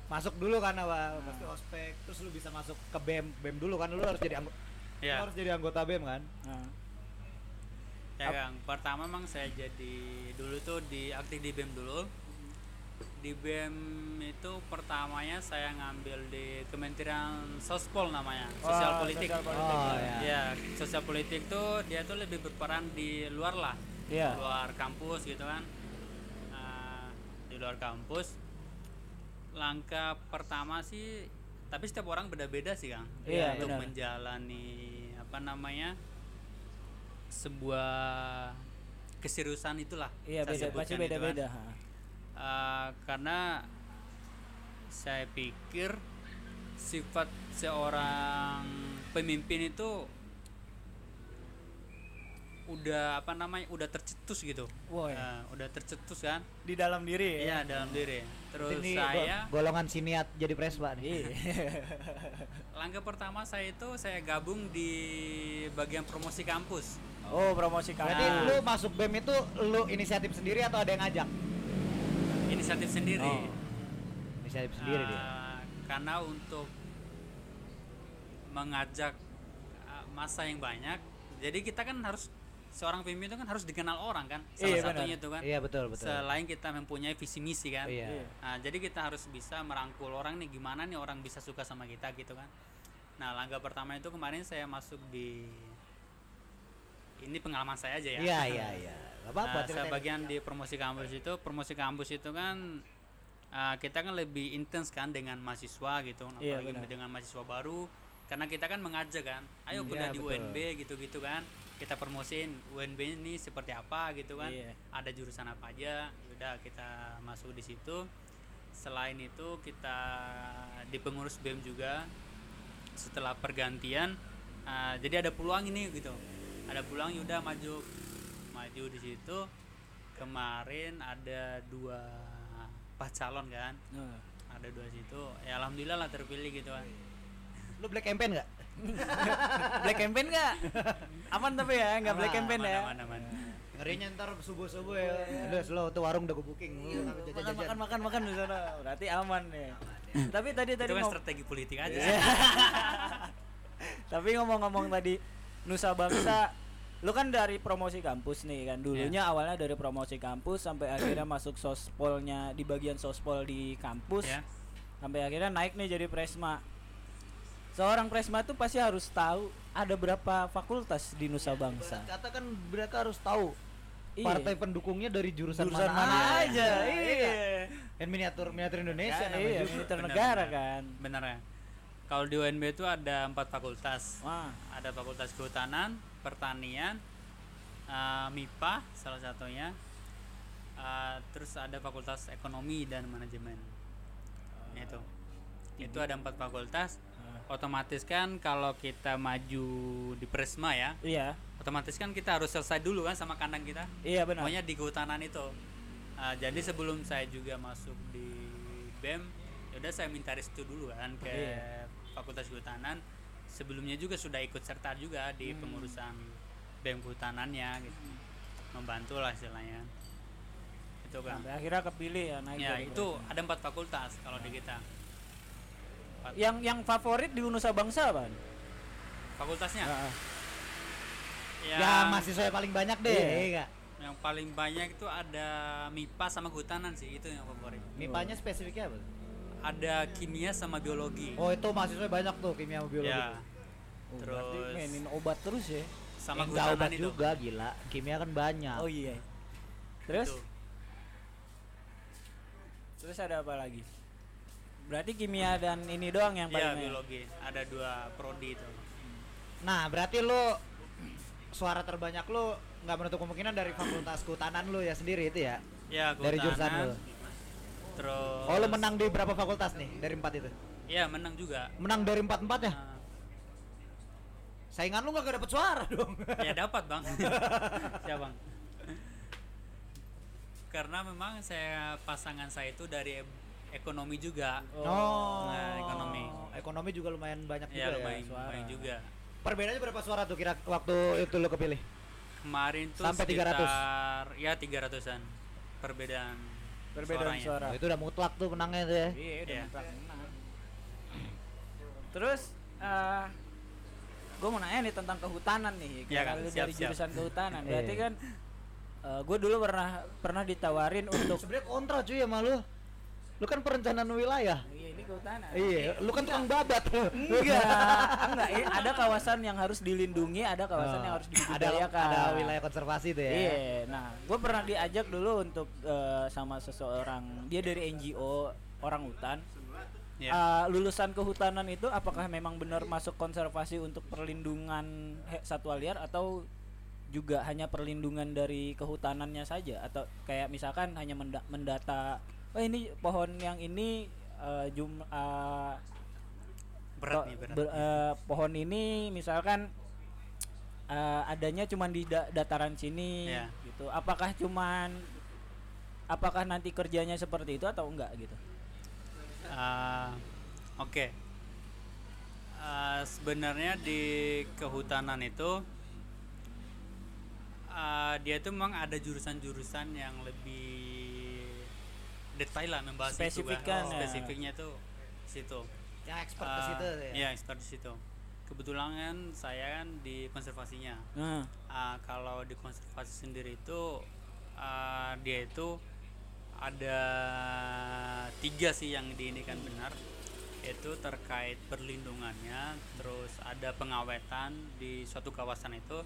Speaker 1: masuk dulu kan awal pasti ospek terus lu bisa masuk ke BEM BEM dulu kan lu harus jadi anggota
Speaker 3: Iya.
Speaker 1: harus jadi anggota BEM kan
Speaker 2: Nah,
Speaker 3: Ya Kang, pertama memang saya jadi dulu tuh di aktif di BEM dulu. Di BEM itu pertamanya saya ngambil di Kementerian Sospol namanya, sosial
Speaker 2: Wah,
Speaker 3: politik.
Speaker 2: sosial politik.
Speaker 1: Oh ya.
Speaker 3: Ya, sosial politik tuh dia tuh lebih berperan di luar lah,
Speaker 2: Iya.
Speaker 3: luar kampus gitu kan. Nah, di luar kampus. Langkah pertama sih, tapi setiap orang beda-beda sih kang.
Speaker 2: Iya,
Speaker 3: untuk
Speaker 2: benar.
Speaker 3: menjalani apa namanya sebuah keseriusan itulah.
Speaker 2: Iya
Speaker 3: saya
Speaker 2: beda
Speaker 3: kan.
Speaker 2: beda-beda.
Speaker 3: Uh, karena saya pikir sifat seorang pemimpin itu udah apa namanya udah tercetus gitu
Speaker 2: ya.
Speaker 3: Uh, udah tercetus kan
Speaker 2: Di dalam diri
Speaker 3: iya
Speaker 2: ya.
Speaker 3: dalam diri terus
Speaker 1: Ini
Speaker 3: saya
Speaker 1: go- golongan siniat jadi presma nih.
Speaker 2: Iya.
Speaker 3: langkah pertama saya itu saya gabung di bagian promosi kampus
Speaker 2: Oh, promosi kampus.
Speaker 1: lu masuk BEM itu lu inisiatif sendiri atau ada yang ngajak?
Speaker 3: Inisiatif sendiri
Speaker 1: Oh, Inisiatif sendiri dia.
Speaker 3: Uh, karena untuk mengajak uh, masa yang banyak jadi kita kan harus seorang pemimpin itu kan harus dikenal orang kan salah
Speaker 2: Iya, benar.
Speaker 3: satunya itu kan
Speaker 1: Iya betul betul.
Speaker 3: selain kita mempunyai visi misi kan
Speaker 1: Iya.
Speaker 2: Iya.
Speaker 3: nah, jadi kita harus bisa merangkul orang nih gimana nih orang bisa suka sama kita gitu kan nah langkah pertama itu kemarin saya masuk di ini pengalaman saya aja ya
Speaker 1: Iya iya iya. Gak apa-apa.
Speaker 3: Nah, saya
Speaker 1: ceritain.
Speaker 3: bagian di promosi kampus itu, promosi kampus itu kan uh, kita kan lebih intens kan dengan mahasiswa gitu,
Speaker 2: Iya,
Speaker 3: apalagi dengan mahasiswa baru, karena kita kan mengajak kan, ayo
Speaker 1: Hmm,
Speaker 3: kuliah
Speaker 1: iya,
Speaker 3: di
Speaker 1: betul.
Speaker 3: UNB gitu-gitu kan, kita promosiin UNB ini seperti apa gitu kan,
Speaker 2: Iya.
Speaker 3: ada jurusan apa aja, udah kita masuk di situ. Selain itu kita di pengurus BEM juga setelah pergantian, uh, jadi ada peluang ini gitu, ada peluang udah maju maju di situ kemarin ada dua pas calon kan
Speaker 2: Nah.
Speaker 3: ada dua situ ya alhamdulillah lah terpilih gitu kan
Speaker 1: Lu black campaign nggak?
Speaker 2: Black campaign nggak? Aman tapi ya, nggak black
Speaker 3: Aman,
Speaker 2: campaign
Speaker 3: aman,
Speaker 2: ya.
Speaker 3: aman, aman.
Speaker 1: Ngerinya ntar subuh subuh ya. Udah slow tuh warung udah gue booking. Lu
Speaker 2: Makan
Speaker 1: jajan-jajan.
Speaker 2: makan makan makan di sana. Berarti aman ya. Tapi tadi tadi
Speaker 3: itu kan strategi politik aja
Speaker 2: Iya. Tapi ngomong-ngomong tadi Nusa Bangsa lu kan dari promosi kampus nih kan. Dulunya awalnya dari promosi kampus sampai akhirnya masuk sospolnya di bagian sospol di kampus.
Speaker 3: Ya
Speaker 2: sampai akhirnya naik nih jadi presma. Seorang presma tuh pasti harus tahu ada berapa fakultas di Nusa Bangsa.
Speaker 1: Kata kan mereka harus tahu
Speaker 2: Iya.
Speaker 1: partai pendukungnya dari jurusan,
Speaker 2: jurusan
Speaker 1: mana,
Speaker 2: mana aja.
Speaker 1: Iya.
Speaker 2: iya.
Speaker 1: Dan miniatur miniatur Indonesia
Speaker 2: Ya,
Speaker 1: namanya
Speaker 2: iya,
Speaker 1: juga.
Speaker 2: militer
Speaker 3: Benar,
Speaker 2: negara kan.
Speaker 3: Benar ya. Kalau di UNB itu ada empat fakultas.
Speaker 2: Wah.
Speaker 3: Ada fakultas kehutanan pertanian uh, MIPA salah satunya. Uh, terus ada fakultas ekonomi dan manajemen. Itu. itu ada empat fakultas. Otomatis kan kalau kita maju di Presma ya
Speaker 2: iya.
Speaker 3: otomatis kan kita harus selesai dulu kan sama kandang kita.
Speaker 2: Iya benar.
Speaker 3: Pokoknya di kehutanan itu. Uh, jadi sebelum saya juga masuk di BEM ya udah saya minta restu dulu kan ke
Speaker 2: Iya.
Speaker 3: Fakultas Kehutanan sebelumnya juga sudah ikut serta juga di
Speaker 2: Hmm.
Speaker 3: pengurusan BEM kehutanannya gitu. Membantu lah istilahnya. Itu kan.
Speaker 2: Sampai akhirnya kepilih ya naik
Speaker 3: ya itu ada empat fakultas kalau di kita.
Speaker 2: Yang yang favorit di Nusa Bangsa apa?
Speaker 3: fakultasnya? Ya,
Speaker 1: Ya mahasiswa yang paling banyak deh,
Speaker 2: Iya.
Speaker 1: iya
Speaker 3: yang paling banyak itu ada MIPA sama kehutanan sih itu yang favorit.
Speaker 1: MIPA-nya spesifiknya apa?
Speaker 3: Ada kimia sama biologi
Speaker 1: Oh itu mahasiswa banyak tuh kimia sama biologi.
Speaker 3: ya
Speaker 2: Oh,
Speaker 3: Terus-
Speaker 2: mainin obat terus ya.
Speaker 3: sama kehutanan
Speaker 1: obat
Speaker 3: itu
Speaker 1: juga gila. Kimia kan banyak.
Speaker 2: Oh iya. Terus
Speaker 3: Tuh.
Speaker 2: terus ada apa lagi? Berarti kimia dan ini doang yang
Speaker 3: Iya
Speaker 2: paling
Speaker 3: biologi ada dua prodi itu
Speaker 1: Nah berarti lu suara terbanyak lu nggak menutup kemungkinan dari fakultas kehutanan lu ya sendiri itu ya?
Speaker 3: ya
Speaker 1: Dari jurusan lu.
Speaker 3: Terus
Speaker 1: Oh lu menang di berapa fakultas nih dari empat itu?
Speaker 3: Iya menang juga
Speaker 1: Menang dari empat empatnya?
Speaker 3: Nah,
Speaker 1: Saingan lu nggak dapet suara dong.
Speaker 3: ya dapat bang ya bang karena memang saya pasangan saya itu dari e- ekonomi juga
Speaker 1: Oh,
Speaker 3: Nah, ekonomi.
Speaker 1: Ekonomi juga lumayan banyak
Speaker 3: ya
Speaker 1: juga
Speaker 3: lumayan,
Speaker 1: ya.
Speaker 2: suara.
Speaker 3: lumayan juga
Speaker 1: Perbedaannya berapa suara tuh kira waktu itu lu kepilih?
Speaker 3: kemarin tuh
Speaker 1: Sampai 300?
Speaker 3: sekitar ya 300an perbedaan
Speaker 2: Perbedaan
Speaker 3: suaranya.
Speaker 2: suara.
Speaker 1: Oh, itu udah mutlak tuh menangnya tuh ya.
Speaker 2: Iya, udah
Speaker 3: Iya.
Speaker 2: mutlak menang. Terus eh gue mau nanya nih tentang kehutanan nih.
Speaker 3: Iya,
Speaker 2: lu
Speaker 3: Siap,
Speaker 2: dari
Speaker 3: siap.
Speaker 2: jurusan kehutanan. Berarti
Speaker 1: Iya.
Speaker 2: kan gue dulu pernah pernah ditawarin untuk
Speaker 1: Sebenarnya kontra cuy sama lu. Lu kan perencanaan wilayah.
Speaker 2: Iya, kehutanan.
Speaker 1: Iya, lu kan tukang babat.
Speaker 2: Enggak, enggak. Ini ada kawasan yang harus dilindungi, ada kawasan
Speaker 1: Oh.
Speaker 2: yang harus
Speaker 1: ada
Speaker 2: dibudidayakan.
Speaker 1: ada wilayah konservasi tuh ya.
Speaker 2: Iya, nah, gue pernah diajak dulu untuk eh, sama seseorang, dia dari NGO orang hutan.
Speaker 3: Ya.
Speaker 2: Eh, lulusan kehutanan itu apakah memang benar masuk konservasi untuk perlindungan satwa liar atau juga hanya perlindungan dari kehutanannya saja atau kayak misalkan hanya menda- mendata oh ini pohon yang ini eh, jum eh,
Speaker 3: berat nih berat
Speaker 2: ber- eh, pohon ini misalkan eh, adanya cuman di da- dataran sini
Speaker 3: Ya.
Speaker 2: gitu apakah cuman apakah nanti kerjanya seperti itu atau enggak gitu
Speaker 3: Ah, Oke. Ah, sebenarnya di kehutanan itu ah, dia tuh memang ada jurusan-jurusan yang lebih detail lah membahas
Speaker 2: Spesifikan
Speaker 3: itu
Speaker 2: ya.
Speaker 3: Spesifiknya tuh situ.
Speaker 1: Yang ekspor ke
Speaker 3: Ah,
Speaker 1: situ ya.
Speaker 3: Iya, ekspor di situ. Kebetulan kan saya kan di konservasinya.
Speaker 2: nah
Speaker 3: Ah, kalau di konservasi sendiri itu ah, dia itu ada tiga sih yang diinikan benar yaitu terkait perlindungannya terus ada pengawetan di suatu kawasan itu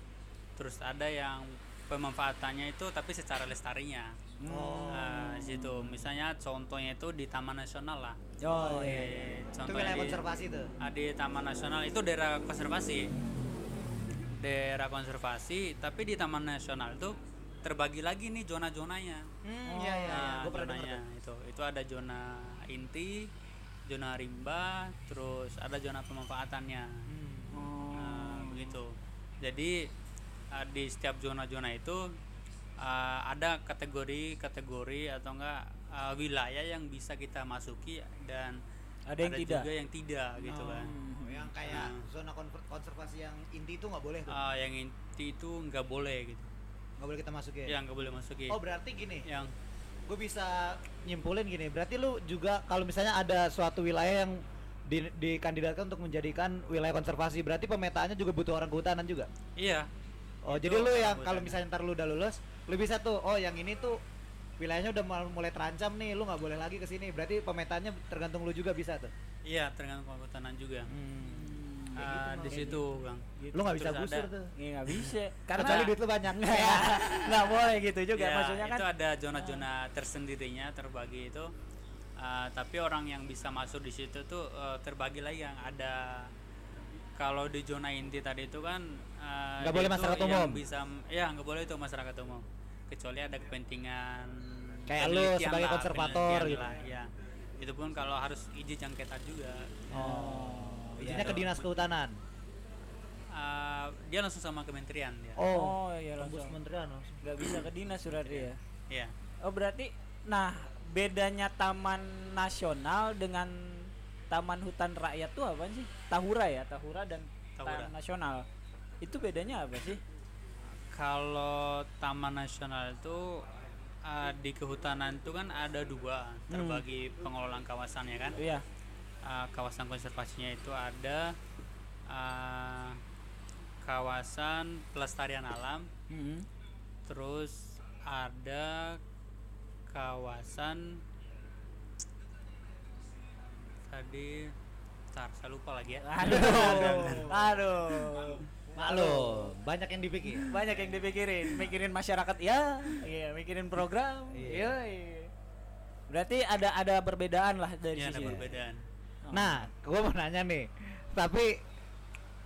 Speaker 3: terus ada yang pemanfaatannya itu tapi secara lestarinya
Speaker 1: Oh.
Speaker 3: Ah, di situ misalnya contohnya itu di taman nasional lah
Speaker 2: oh,
Speaker 1: iya,
Speaker 2: iya.
Speaker 1: iya. Itu
Speaker 3: contohnya
Speaker 1: wilayah
Speaker 3: di-
Speaker 1: konservasi tuh.
Speaker 3: Ah, di Taman Nasional itu daerah konservasi. Daerah konservasi, tapi di Taman Nasional itu terbagi lagi nih zona-zonanya.
Speaker 1: Hmm, iya iya, iya.
Speaker 3: Nah,
Speaker 1: Gua
Speaker 3: zonanya itu. Itu ada zona inti, zona rimba, terus ada zona pemanfaatannya.
Speaker 1: Hmm.
Speaker 3: Nah, begitu. Jadi ah, di setiap zona-zona itu ah, ada kategori-kategori atau enggak ah, wilayah yang bisa kita masuki dan
Speaker 2: Ada yang tidak?
Speaker 3: juga yang tidak gitu kan.
Speaker 1: Oh, yang kayak
Speaker 3: Nah.
Speaker 1: zona konservasi yang inti itu nggak boleh tuh.
Speaker 3: Ah, yang inti itu nggak boleh gitu.
Speaker 1: Nggak boleh kita masukin.
Speaker 3: Yang nggak boleh masuki.
Speaker 1: Oh, berarti gini.
Speaker 3: yang
Speaker 1: gue bisa nyimpulin gini berarti lu juga kalau misalnya ada suatu wilayah yang di, dikandidatkan untuk menjadikan wilayah konservasi berarti pemetaannya juga butuh orang kehutanan juga
Speaker 3: iya
Speaker 1: oh
Speaker 3: Itu
Speaker 1: jadi lu yang kalau misalnya ntar lu udah lulus lu bisa tuh oh yang ini tuh wilayahnya udah mulai terancam nih lu nggak boleh lagi ke sini berarti pemetaannya tergantung lu juga bisa tuh
Speaker 3: iya tergantung kehutanan juga.
Speaker 1: Hmm.
Speaker 3: Ah, di situ, Bang.
Speaker 1: lu nggak bisa gusur
Speaker 3: ada-
Speaker 1: tuh
Speaker 2: Iya nggak bisa karena
Speaker 1: kecuali duit lu banyak
Speaker 2: nggak boleh gitu juga
Speaker 3: Ya,
Speaker 2: maksudnya kan
Speaker 3: itu ada zona-zona tersendirinya terbagi itu. Ah, tapi orang yang bisa masuk di situ tuh eh, terbagi lagi yang ada kalau di zona inti tadi itu kan eh,
Speaker 1: Nggak
Speaker 3: dia
Speaker 1: boleh masyarakat
Speaker 3: yang
Speaker 1: umum.
Speaker 3: bisa ya nggak boleh itu masyarakat umum kecuali ada kepentingan
Speaker 1: Kayak lu sebagai
Speaker 3: lah,
Speaker 1: konservator gitu.
Speaker 3: lah, ya. itu pun kalau harus izin jangketan juga.
Speaker 1: Oh
Speaker 2: iya
Speaker 1: izinnya ke dinas kehutanan?
Speaker 3: Ah, dia langsung sama kementerian dia.
Speaker 2: Oh. Iya
Speaker 1: tembus
Speaker 2: langsung
Speaker 1: kementerian langsung.
Speaker 2: Nggak bisa ke dinas berarti ya?
Speaker 3: Ya
Speaker 2: oh berarti nah bedanya taman nasional dengan taman hutan rakyat tuh apa sih? Tahura ya tahura dan
Speaker 3: Tahura.
Speaker 2: taman nasional. Itu bedanya apa sih
Speaker 3: kalau taman nasional itu ah, di kehutanan itu kan ada dua terbagi pengelolaan kawasannya kan?
Speaker 2: Iya.
Speaker 3: Ah, kawasan konservasinya itu ada ah, kawasan pelestarian alam
Speaker 2: Mm-mm.
Speaker 3: terus ada kawasan tadi Ntar, saya lupa lagi ya.
Speaker 2: Aduh. aduh
Speaker 1: Malu, banyak yang dipikir.
Speaker 2: banyak yang dipikirin mikirin masyarakat ya iya mikirin program
Speaker 1: Iya.
Speaker 2: berarti ada ada perbedaan lah dari
Speaker 3: ada
Speaker 2: sisi
Speaker 3: perbedaan
Speaker 1: Nah, gua mau nanya nih. Tapi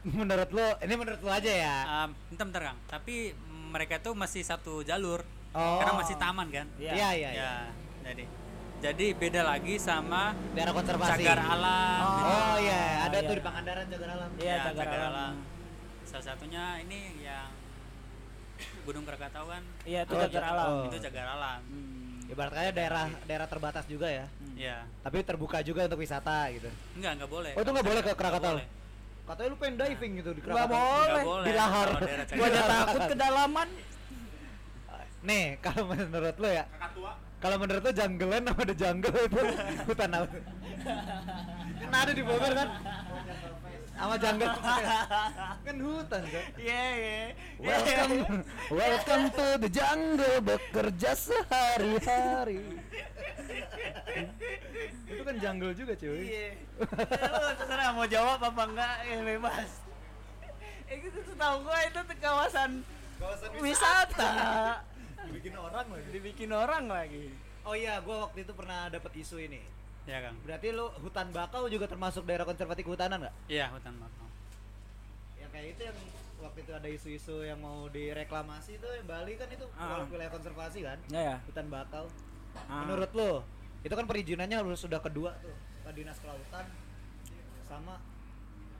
Speaker 1: menurut lo, ini menurut lo aja ya.
Speaker 3: Um, bentar, bentar Kang. Tapi mereka tuh masih satu jalur.
Speaker 1: Oh.
Speaker 3: Karena masih taman kan?
Speaker 2: Iya.
Speaker 1: Iya, iya, iya.
Speaker 3: Ya, jadi jadi beda lagi sama
Speaker 1: Daerah konservasi.
Speaker 3: cagar alam.
Speaker 2: Oh.
Speaker 3: gitu.
Speaker 1: Oh iya, ada
Speaker 2: iya.
Speaker 1: tuh di Pangandaran cagar alam.
Speaker 2: Iya,
Speaker 3: Ya,
Speaker 2: cagar alam.
Speaker 3: Salah satunya ini yang Gunung Krakatau kan
Speaker 2: iya itu
Speaker 1: Oh,
Speaker 2: cagar
Speaker 1: ca-
Speaker 2: alam
Speaker 1: oh.
Speaker 3: itu cagar alam.
Speaker 2: Hmm.
Speaker 1: Ibaratnya daerah daerah terbatas juga ya.
Speaker 3: Ya.
Speaker 1: Tapi terbuka juga untuk wisata gitu.
Speaker 3: Enggak, enggak boleh.
Speaker 1: Oh, itu nggak boleh ke Krakatau?
Speaker 3: boleh.
Speaker 1: Katanya lu pengen diving gitu di
Speaker 2: Nggak
Speaker 1: Krakatau.
Speaker 2: boleh.
Speaker 3: Nggak boleh.
Speaker 1: Di lahar.
Speaker 2: Gua aja takut kedalaman
Speaker 1: Nih, kalau menurut lo ya. Kalau menurut lo junglean apa the jungle itu hutan apa? kan ada di Bogor kan? Sama jungle kan hutan kan
Speaker 2: Iya, iya.
Speaker 1: welcome welcome to the jungle bekerja sehari-hari itu kan jungle juga cuy
Speaker 2: Iya. Lu terserah mau jawab apa enggak ya bebas. Eh itu setahu gua itu tuh kawasan wisata.
Speaker 1: bikin orang lagi
Speaker 2: Dibikin orang lagi.
Speaker 1: oh iya gua waktu itu pernah dapat isu ini
Speaker 3: ya kang.
Speaker 1: Berarti lu hutan bakau juga termasuk daerah konservatif kehutanan nggak?
Speaker 3: Iya hutan bakau.
Speaker 1: Ya kayak itu yang waktu itu ada isu-isu yang mau direklamasi itu yang Bali kan itu
Speaker 2: Ah.
Speaker 1: wilayah konservasi kan
Speaker 2: Ya ya.
Speaker 1: hutan bakau.
Speaker 2: Ah.
Speaker 1: menurut lo itu kan perizinannya harus sudah kedua tuh ke dinas kelautan sama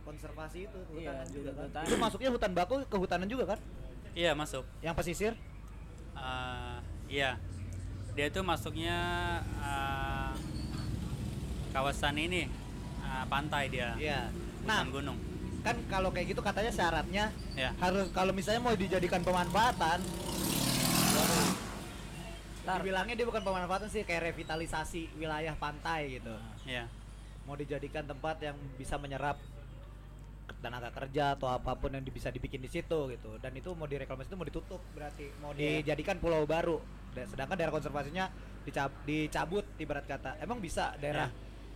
Speaker 1: konservasi itu
Speaker 2: Iya,
Speaker 1: kehutanan juga kan. itu masuknya hutan bakau kehutanan juga kan?
Speaker 3: Iya masuk.
Speaker 1: Yang pesisir?
Speaker 3: Eh, iya. Dia itu masuknya eh, kawasan ini eh, pantai dia.
Speaker 1: Iya.
Speaker 3: bukan
Speaker 1: Nah,
Speaker 3: gunung.
Speaker 1: kan kalau kayak gitu katanya syaratnya
Speaker 3: ya
Speaker 1: harus kalau misalnya mau dijadikan pemanfaatan
Speaker 2: Ntar.
Speaker 1: dibilangnya dia bukan pemanfaatan sih kayak revitalisasi wilayah pantai gitu.
Speaker 3: Ya
Speaker 1: mau dijadikan tempat yang bisa menyerap tenaga kerja atau apa pun yang bisa dibikin di situ gitu. Dan itu mau direklamasi itu mau ditutup berarti. Mau
Speaker 2: Iya.
Speaker 1: dijadikan pulau baru. Da- sedangkan daerah konservasinya dicab- dicabut ibarat kata. Emang bisa daerah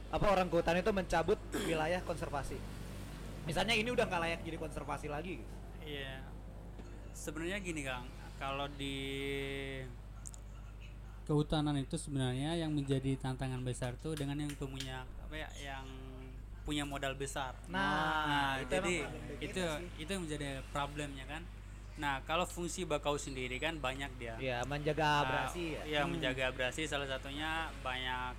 Speaker 1: apa orang kehutanan itu mencabut wilayah konservasi misalnya ini udah nggak layak jadi konservasi lagi gitu.
Speaker 3: Iya. Sebenarnya gini Kang, kalau di kehutanan itu sebenarnya yang menjadi tantangan besar tuh dengan yang punya apa ya yang punya modal besar.
Speaker 1: Nah, itu
Speaker 3: jadi itu
Speaker 1: sih.
Speaker 3: itu yang menjadi problemnya kan. Nah, kalau fungsi bakau sendiri kan banyak dia.
Speaker 1: ya menjaga
Speaker 3: Ah,
Speaker 1: abrasi ya
Speaker 3: Iya, menjaga abrasi salah satunya banyak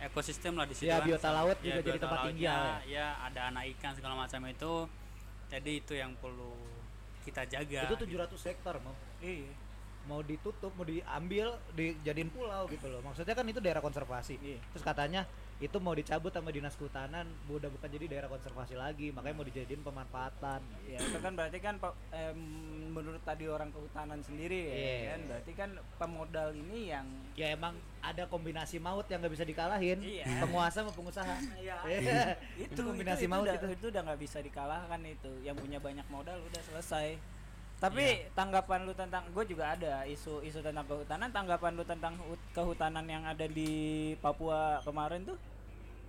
Speaker 3: ekosistem lah di situ
Speaker 1: Ya,
Speaker 3: kan.
Speaker 1: biota laut
Speaker 3: Ya,
Speaker 1: juga jadi
Speaker 3: biota
Speaker 1: tempat
Speaker 3: lautnya,
Speaker 1: tinggal ya.
Speaker 3: ya ada anak ikan segala macam itu jadi itu yang perlu kita jaga
Speaker 1: itu 700 hektar mau
Speaker 2: Iya.
Speaker 1: mau ditutup mau diambil dijadiin pulau gitu loh maksudnya kan itu daerah konservasi
Speaker 2: Iya.
Speaker 1: terus katanya itu mau dicabut sama dinas kehutanan udah bukan jadi daerah konservasi lagi makanya mau dijadiin pemanfaatan
Speaker 2: Ya. Itu kan berarti kan em, menurut tadi orang kehutanan sendiri ya
Speaker 1: Iya.
Speaker 2: kan? Berarti kan pemodal ini yang
Speaker 1: ya emang ada kombinasi maut yang nggak bisa dikalahin
Speaker 2: Iya.
Speaker 1: penguasa sama pengusaha.
Speaker 2: Iya. itu
Speaker 1: kombinasi
Speaker 2: itu,
Speaker 1: maut
Speaker 2: udah,
Speaker 1: itu.
Speaker 2: itu udah nggak bisa dikalahkan itu. Yang punya banyak modal udah selesai. Tapi tanggapan lu tentang gue juga ada isu isu tentang kehutanan. Tanggapan lu tentang hut- kehutanan yang ada di Papua kemarin tuh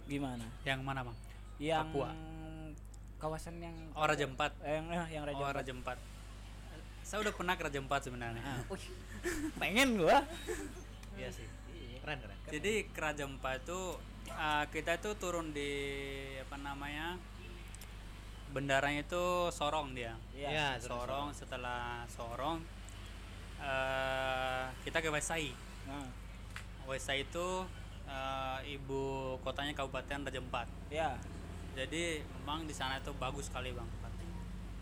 Speaker 2: gimana?
Speaker 3: Yang mana bang?
Speaker 2: Yang
Speaker 3: Papua.
Speaker 2: kawasan yang
Speaker 3: oh Raja Empat.
Speaker 2: Yang eh, yang Raja
Speaker 3: oh. Raja Empat. Saya udah pernah ke Raja Empat sebenarnya.
Speaker 2: Ah, pengen gua.
Speaker 1: Iya sih. Keren keren.
Speaker 3: Jadi ke Raja Empat itu uh, kita itu turun di apa namanya bendaranya itu Sorong dia.
Speaker 2: Iya.
Speaker 1: Ya,
Speaker 3: Sorong setelah Sorong eh kita ke Wesai.
Speaker 2: Nah,
Speaker 3: Wesai itu eh, ibu kotanya Kabupaten Raja Empat.
Speaker 2: Ya.
Speaker 3: Jadi memang di sana itu bagus sekali bang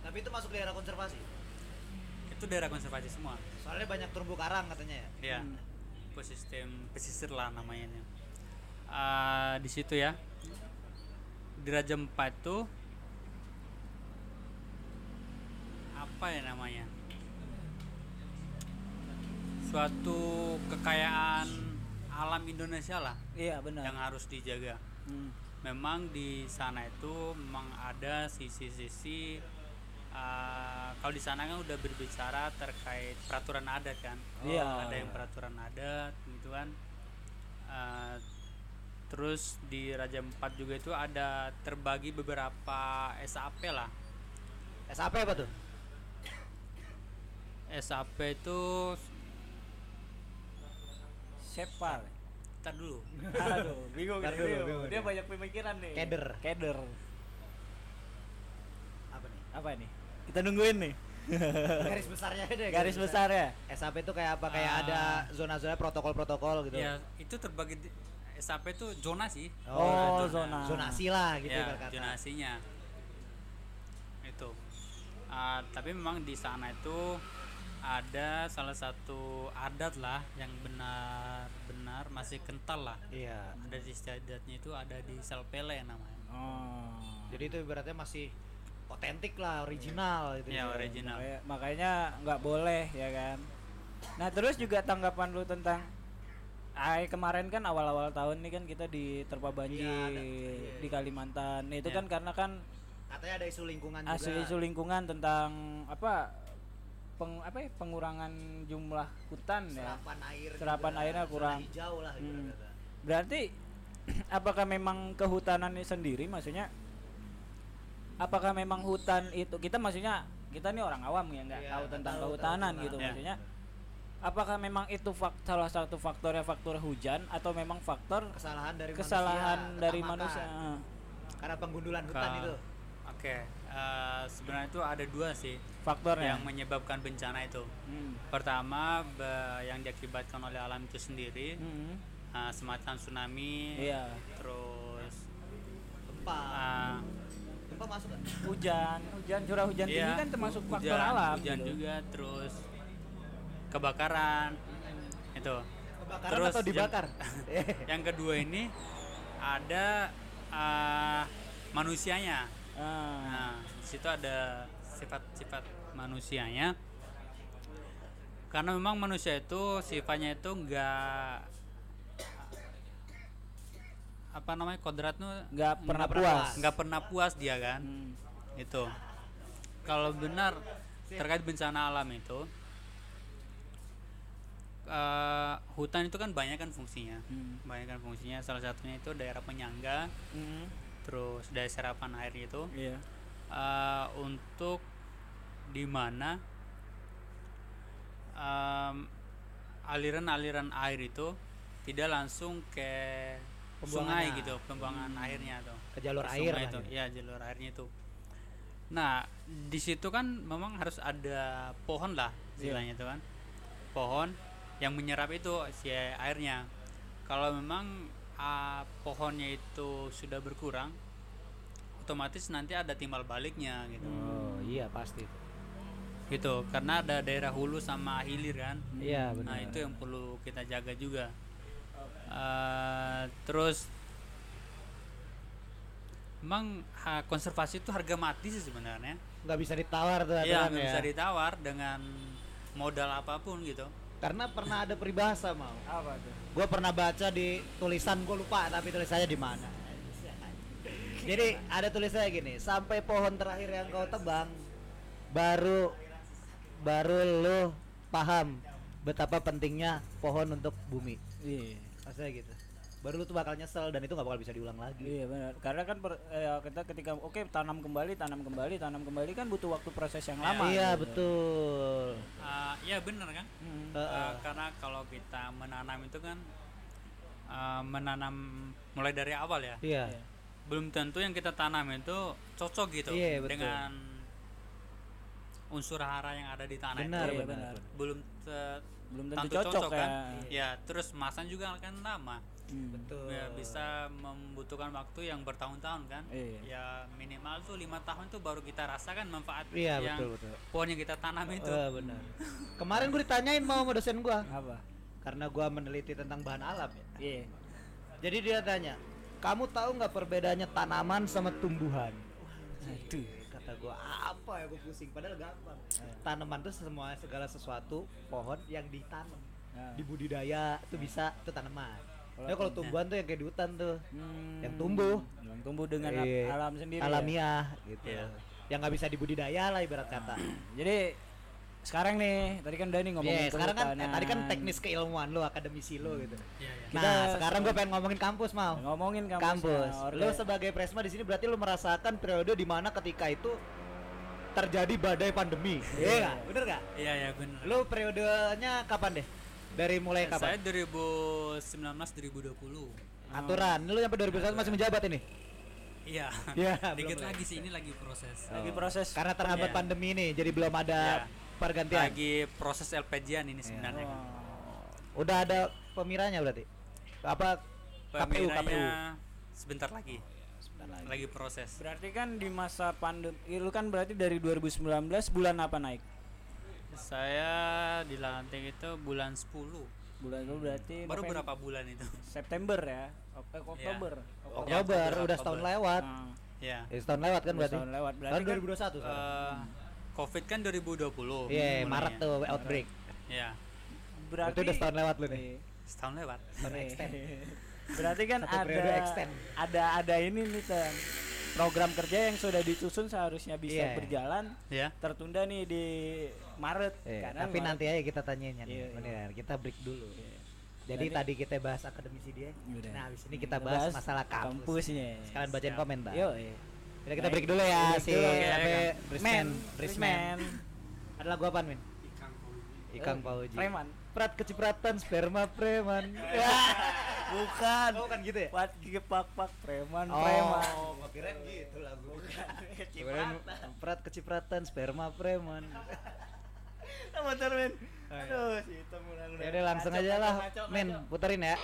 Speaker 1: tapi itu masuk daerah konservasi?
Speaker 3: Itu daerah konservasi semua.
Speaker 1: Soalnya banyak terumbu karang katanya ya?
Speaker 3: Ya
Speaker 2: Hmm.
Speaker 3: ekosistem pesisir lah namanya Eh, di situ ya. Di Raja Empat itu apa ya namanya? Suatu kekayaan alam Indonesia lah
Speaker 2: iya benar.
Speaker 3: yang harus dijaga.
Speaker 2: Hmm.
Speaker 3: memang di sana itu memang ada sisi-sisi uh, kalau di sana kan udah berbicara terkait peraturan adat kan?
Speaker 2: Iya.
Speaker 3: ada yang peraturan adat gitu kan? Uh, terus di Raja Empat juga itu ada terbagi beberapa SAP lah.
Speaker 1: SAP apa tuh?
Speaker 3: SAP itu
Speaker 2: Separ
Speaker 3: Ntar dulu
Speaker 2: Aduh, bingung
Speaker 1: Ntar dulu,
Speaker 2: bingung.
Speaker 1: bingung
Speaker 2: Dia banyak pemikiran nih.
Speaker 1: Keder.
Speaker 2: Keder.
Speaker 1: apa nih
Speaker 2: Apa nih? Kita nungguin nih.
Speaker 1: garis besarnya deh
Speaker 2: Garis besar ya.
Speaker 1: SAP itu kayak apa kayak
Speaker 3: Ah.
Speaker 1: ada zona-zona protokol-protokol gitu
Speaker 3: ya itu terbagi di- SAP itu zona sih
Speaker 2: Oh, zona.
Speaker 1: zonasi lah gitu
Speaker 3: ya,
Speaker 1: kata.
Speaker 3: zonasinya itu Ah, tapi memang di sana itu ada salah satu adat lah yang benar-benar masih kental lah
Speaker 1: Iya.
Speaker 3: ada di istiadatnya itu ada di Salpele namanya
Speaker 2: Oh.
Speaker 1: Jadi itu ibaratnya masih otentik lah, original gitu.
Speaker 3: ya original
Speaker 2: Makanya, makanya nggak boleh ya kan. Nah terus juga tanggapan lu tentang Ay, kemarin kan awal-awal tahun nih kan kita diterpa banjir
Speaker 1: Iya, ada. Iya,
Speaker 2: di Kalimantan. Nah, itu
Speaker 3: Iya.
Speaker 2: kan karena kan
Speaker 1: Katanya ada isu lingkungan juga.
Speaker 2: Isu lingkungan tentang apa peng apa ya, pengurangan jumlah hutan ya.
Speaker 1: serapan air
Speaker 2: Serapan
Speaker 1: juga,
Speaker 2: airnya kurang.
Speaker 1: hijau lah gitu
Speaker 2: Hmm.
Speaker 1: kata.
Speaker 2: Berarti apakah memang kehutanan ini sendiri? Maksudnya apakah memang hutan itu kita maksudnya kita nih orang awam ya nggak
Speaker 1: Iya,
Speaker 2: tahu tentang
Speaker 1: tahu,
Speaker 2: kehutanan
Speaker 1: tahu
Speaker 2: gitu
Speaker 3: cuma-
Speaker 2: maksudnya. Apakah memang itu fak, salah satu faktornya faktor hujan atau memang faktor
Speaker 1: kesalahan dari
Speaker 2: kesalahan
Speaker 1: manusia,
Speaker 2: dari manusia?
Speaker 1: Karena penggundulan hutan
Speaker 3: Ka-
Speaker 1: itu.
Speaker 3: Oke, eh, sebenarnya itu ada dua sih
Speaker 2: faktornya
Speaker 3: yang menyebabkan bencana itu.
Speaker 2: Hmm.
Speaker 3: Pertama, be- yang diakibatkan oleh alam itu sendiri,
Speaker 2: Hmm.
Speaker 3: eh, semacam tsunami,
Speaker 2: iya
Speaker 3: terus
Speaker 1: gempa
Speaker 3: eh,
Speaker 1: gempa masuk kan
Speaker 2: hujan hujan curah hujan tinggi
Speaker 3: iya,
Speaker 2: kan termasuk
Speaker 3: hu-
Speaker 2: faktor
Speaker 3: hujan,
Speaker 2: alam
Speaker 3: hujan
Speaker 2: gitu.
Speaker 3: juga, terus kebakaran, itu.
Speaker 1: kebakaran
Speaker 3: Terus
Speaker 1: atau
Speaker 3: yang-
Speaker 1: dibakar
Speaker 3: Yang kedua ini ada eh, manusianya.
Speaker 2: Ah,
Speaker 3: Nah, di situ ada sifat-sifat manusianya. Karena memang manusia itu sifatnya itu enggak apa namanya kodratnya
Speaker 2: nggak pernah
Speaker 1: pernah
Speaker 2: puas
Speaker 3: nggak pernah puas dia kan
Speaker 2: Hmm.
Speaker 3: itu kalau benar terkait bencana alam itu eh, hutan itu kan banyak kan fungsinya
Speaker 2: Hmm.
Speaker 3: banyak kan fungsinya salah satunya itu daerah penyangga
Speaker 2: Hmm.
Speaker 3: terus daerah serapan air itu
Speaker 2: iya
Speaker 3: eh, untuk di mana aliran-aliran air itu tidak langsung ke sungai gitu pembuangan airnya tuh.
Speaker 1: Ke jalur
Speaker 3: Ke
Speaker 1: air
Speaker 3: itu ya. Jalur airnya itu. Nah di situ kan memang harus ada pohon lah
Speaker 2: Iya.
Speaker 3: istilahnya itu kan. Pohon yang menyerap itu si airnya. Kalau memang ah, pohonnya itu sudah berkurang otomatis nanti ada timbal baliknya gitu.
Speaker 1: Oh iya pasti
Speaker 3: gitu karena ada daerah hulu sama hilir kan?
Speaker 1: Iya
Speaker 3: nah
Speaker 1: benar.
Speaker 3: itu yang perlu kita jaga juga. Eh, terus emang ha- konservasi itu harga mati sih sebenarnya.
Speaker 1: Nggak bisa ditawar tuh
Speaker 3: Iya
Speaker 1: aturan
Speaker 3: nggak
Speaker 1: ya.
Speaker 3: bisa ditawar dengan modal apa pun gitu.
Speaker 1: Karena pernah ada peribahasa mau.
Speaker 2: Apa tuh?
Speaker 1: Gue pernah baca di tulisan gue lupa tapi tulisannya di mana. Jadi ada tulisannya gini sampai pohon terakhir yang kau tebang baru baru lo paham betapa pentingnya pohon untuk bumi
Speaker 2: iya
Speaker 1: maksudnya gitu baru lu tuh bakal nyesel dan itu nggak bakal bisa diulang lagi
Speaker 2: Iya benar. Karena kan per- eh, kita ketika oke tanam kembali, tanam kembali, tanam kembali kan butuh waktu proses yang lama.
Speaker 1: iya
Speaker 2: gitu.
Speaker 1: betul
Speaker 3: Eh, iya bener kan
Speaker 2: Hmm.
Speaker 1: Eh,
Speaker 3: Eh,
Speaker 1: eh.
Speaker 3: karena kalau kita menanam itu kan eh, menanam mulai dari awal ya
Speaker 1: iya
Speaker 2: Iya.
Speaker 3: belum tentu yang kita tanam itu cocok gitu
Speaker 1: Iya, betul.
Speaker 3: dengan unsur hara yang ada di tanah
Speaker 1: benar
Speaker 3: itu
Speaker 2: Iya,
Speaker 1: benar
Speaker 2: benar.
Speaker 3: belum te-
Speaker 2: Belum tentu
Speaker 3: tentu
Speaker 2: cocok,
Speaker 3: kan
Speaker 2: ya.
Speaker 3: ya terus masan juga kan lama
Speaker 2: Hmm.
Speaker 1: betul
Speaker 3: ya, bisa membutuhkan waktu yang bertahun-tahun kan
Speaker 2: Iya.
Speaker 3: ya minimal tuh lima tahun tuh baru kita rasakan manfaat
Speaker 1: iya
Speaker 3: yang
Speaker 1: betul betul
Speaker 3: pohon yang kita tanam itu
Speaker 1: Eh, benar kemarin gue ditanyain mau sama dosen gue
Speaker 2: Apa?
Speaker 1: karena gue meneliti tentang bahan alam ya
Speaker 2: Iya.
Speaker 1: Jadi dia tanya, kamu tahu nggak perbedaannya tanaman sama tumbuhan?
Speaker 2: Aduh.
Speaker 1: Kata gua apa ya gua pusing. Padahal gampang.
Speaker 2: Eh.
Speaker 1: Tanaman tuh semua segala sesuatu pohon yang ditanam,
Speaker 2: Nah.
Speaker 1: dibudidaya itu bisa itu tanaman.
Speaker 2: Kalau
Speaker 1: Ya kalau tumbuhan tuh yang kayak di hutan tuh,
Speaker 2: Hmm.
Speaker 1: yang tumbuh,
Speaker 2: Yang tumbuh dengan
Speaker 1: Iya.
Speaker 2: al- alam sendiri. ya?
Speaker 1: alamiah gitu.
Speaker 3: Iya.
Speaker 1: Yang nggak bisa dibudidaya lah ibarat kata.
Speaker 2: Jadi sekarang nih, tadi kan udah nih ngomongin
Speaker 1: Iya, sekarang kan eh, tadi kan teknis keilmuan lo, akademisi lo gitu.
Speaker 3: Iya, iya.
Speaker 1: Nah,
Speaker 2: Kita
Speaker 1: sekarang gue pengen ngomongin kampus mau.
Speaker 2: ngomongin kampus.
Speaker 1: kampus. Lu
Speaker 2: orga-
Speaker 1: sebagai presma di sini berarti lu merasakan periode di mana ketika itu terjadi badai pandemi. Iya, nggak? bener gak?
Speaker 3: iya iya benar
Speaker 1: Lu periodenya kapan deh? Dari mulai
Speaker 3: saya
Speaker 1: kapan?
Speaker 3: 2019 2020
Speaker 1: Aturan. Lu sampai 2021 masih menjabat ini?
Speaker 3: iya
Speaker 1: Iya,
Speaker 3: dikit lagi sih ini lagi proses
Speaker 2: lagi proses
Speaker 1: Karena terhambat
Speaker 3: Iya.
Speaker 1: pandemi ini, jadi belum ada
Speaker 3: Iya.
Speaker 1: Pergantian.
Speaker 3: lagi proses LPG-an ini sebenarnya kan.
Speaker 2: Oh.
Speaker 1: Udah ada pemiranya berarti? Apa KPU KPU?
Speaker 3: Pemiranya sebentar lagi
Speaker 1: Sebentar lagi.
Speaker 3: lagi proses
Speaker 2: Berarti kan di masa pandemi, lu kan berarti dari 2019 bulan apa naik?
Speaker 3: saya dilantik itu bulan 10
Speaker 2: Bulan itu berarti
Speaker 3: baru
Speaker 2: November-
Speaker 3: berapa bulan itu
Speaker 2: September ya, Ok- eh, Oktober.
Speaker 1: Oktober,
Speaker 3: Oktober,
Speaker 1: udah setahun
Speaker 3: Oktober.
Speaker 1: lewat.
Speaker 2: Nah,
Speaker 3: ya
Speaker 1: Ya, setahun lewat kan berarti?
Speaker 2: setahun lewat berarti
Speaker 1: Tahun
Speaker 2: kan
Speaker 1: 2021 sekarang.
Speaker 3: Covid kan 2020
Speaker 1: Iya,
Speaker 3: mulainya.
Speaker 1: Maret tuh outbreak.
Speaker 3: ya
Speaker 2: berarti
Speaker 1: Itu udah setahun lewat lu nih.
Speaker 2: Iya.
Speaker 3: setahun lewat
Speaker 1: Setahun extend.
Speaker 2: berarti kan
Speaker 1: Satu
Speaker 2: ada
Speaker 1: periode extend.
Speaker 2: ada ada ini nih Tan. program kerja yang sudah disusun seharusnya bisa
Speaker 1: Iya.
Speaker 2: berjalan
Speaker 3: ya
Speaker 2: tertunda nih di Maret
Speaker 1: Iya,
Speaker 2: karena
Speaker 1: tapi
Speaker 2: Maret-
Speaker 1: nanti aja kita tanyain ya.
Speaker 2: Iya, iya.
Speaker 1: Bener, kita break dulu.
Speaker 2: Iya.
Speaker 1: Jadi
Speaker 2: Jadi-
Speaker 1: tadi kita bahas akademisi dia.
Speaker 2: Udah.
Speaker 1: Nah, habis ini kita bahas, masalah kampus.
Speaker 2: kampusnya
Speaker 1: Sekalian bacain
Speaker 3: Siap.
Speaker 1: komentar.
Speaker 2: Yo, iya.
Speaker 1: Udah kita break dulu ya
Speaker 2: Break
Speaker 1: si
Speaker 2: dulu.
Speaker 3: Oke,
Speaker 1: apa
Speaker 3: oke.
Speaker 1: Risman,
Speaker 2: Men,
Speaker 1: Risman. Ada lagu apaan, Min? Ikang Pauji.
Speaker 2: Preman.
Speaker 1: Prat kecipratan sperma preman.
Speaker 2: Bukan.
Speaker 1: Oh, kan gitu ya?
Speaker 2: Pat pak pak preman
Speaker 1: Oh,
Speaker 2: preman.
Speaker 1: gua kirain gitu lagu. Kirain Prat kecipratan sperma preman.
Speaker 2: Motor men.
Speaker 1: Oh, iya.
Speaker 2: Aduh, si hitam udah
Speaker 1: Ya udah langsung aja lah, Min, puterin ya.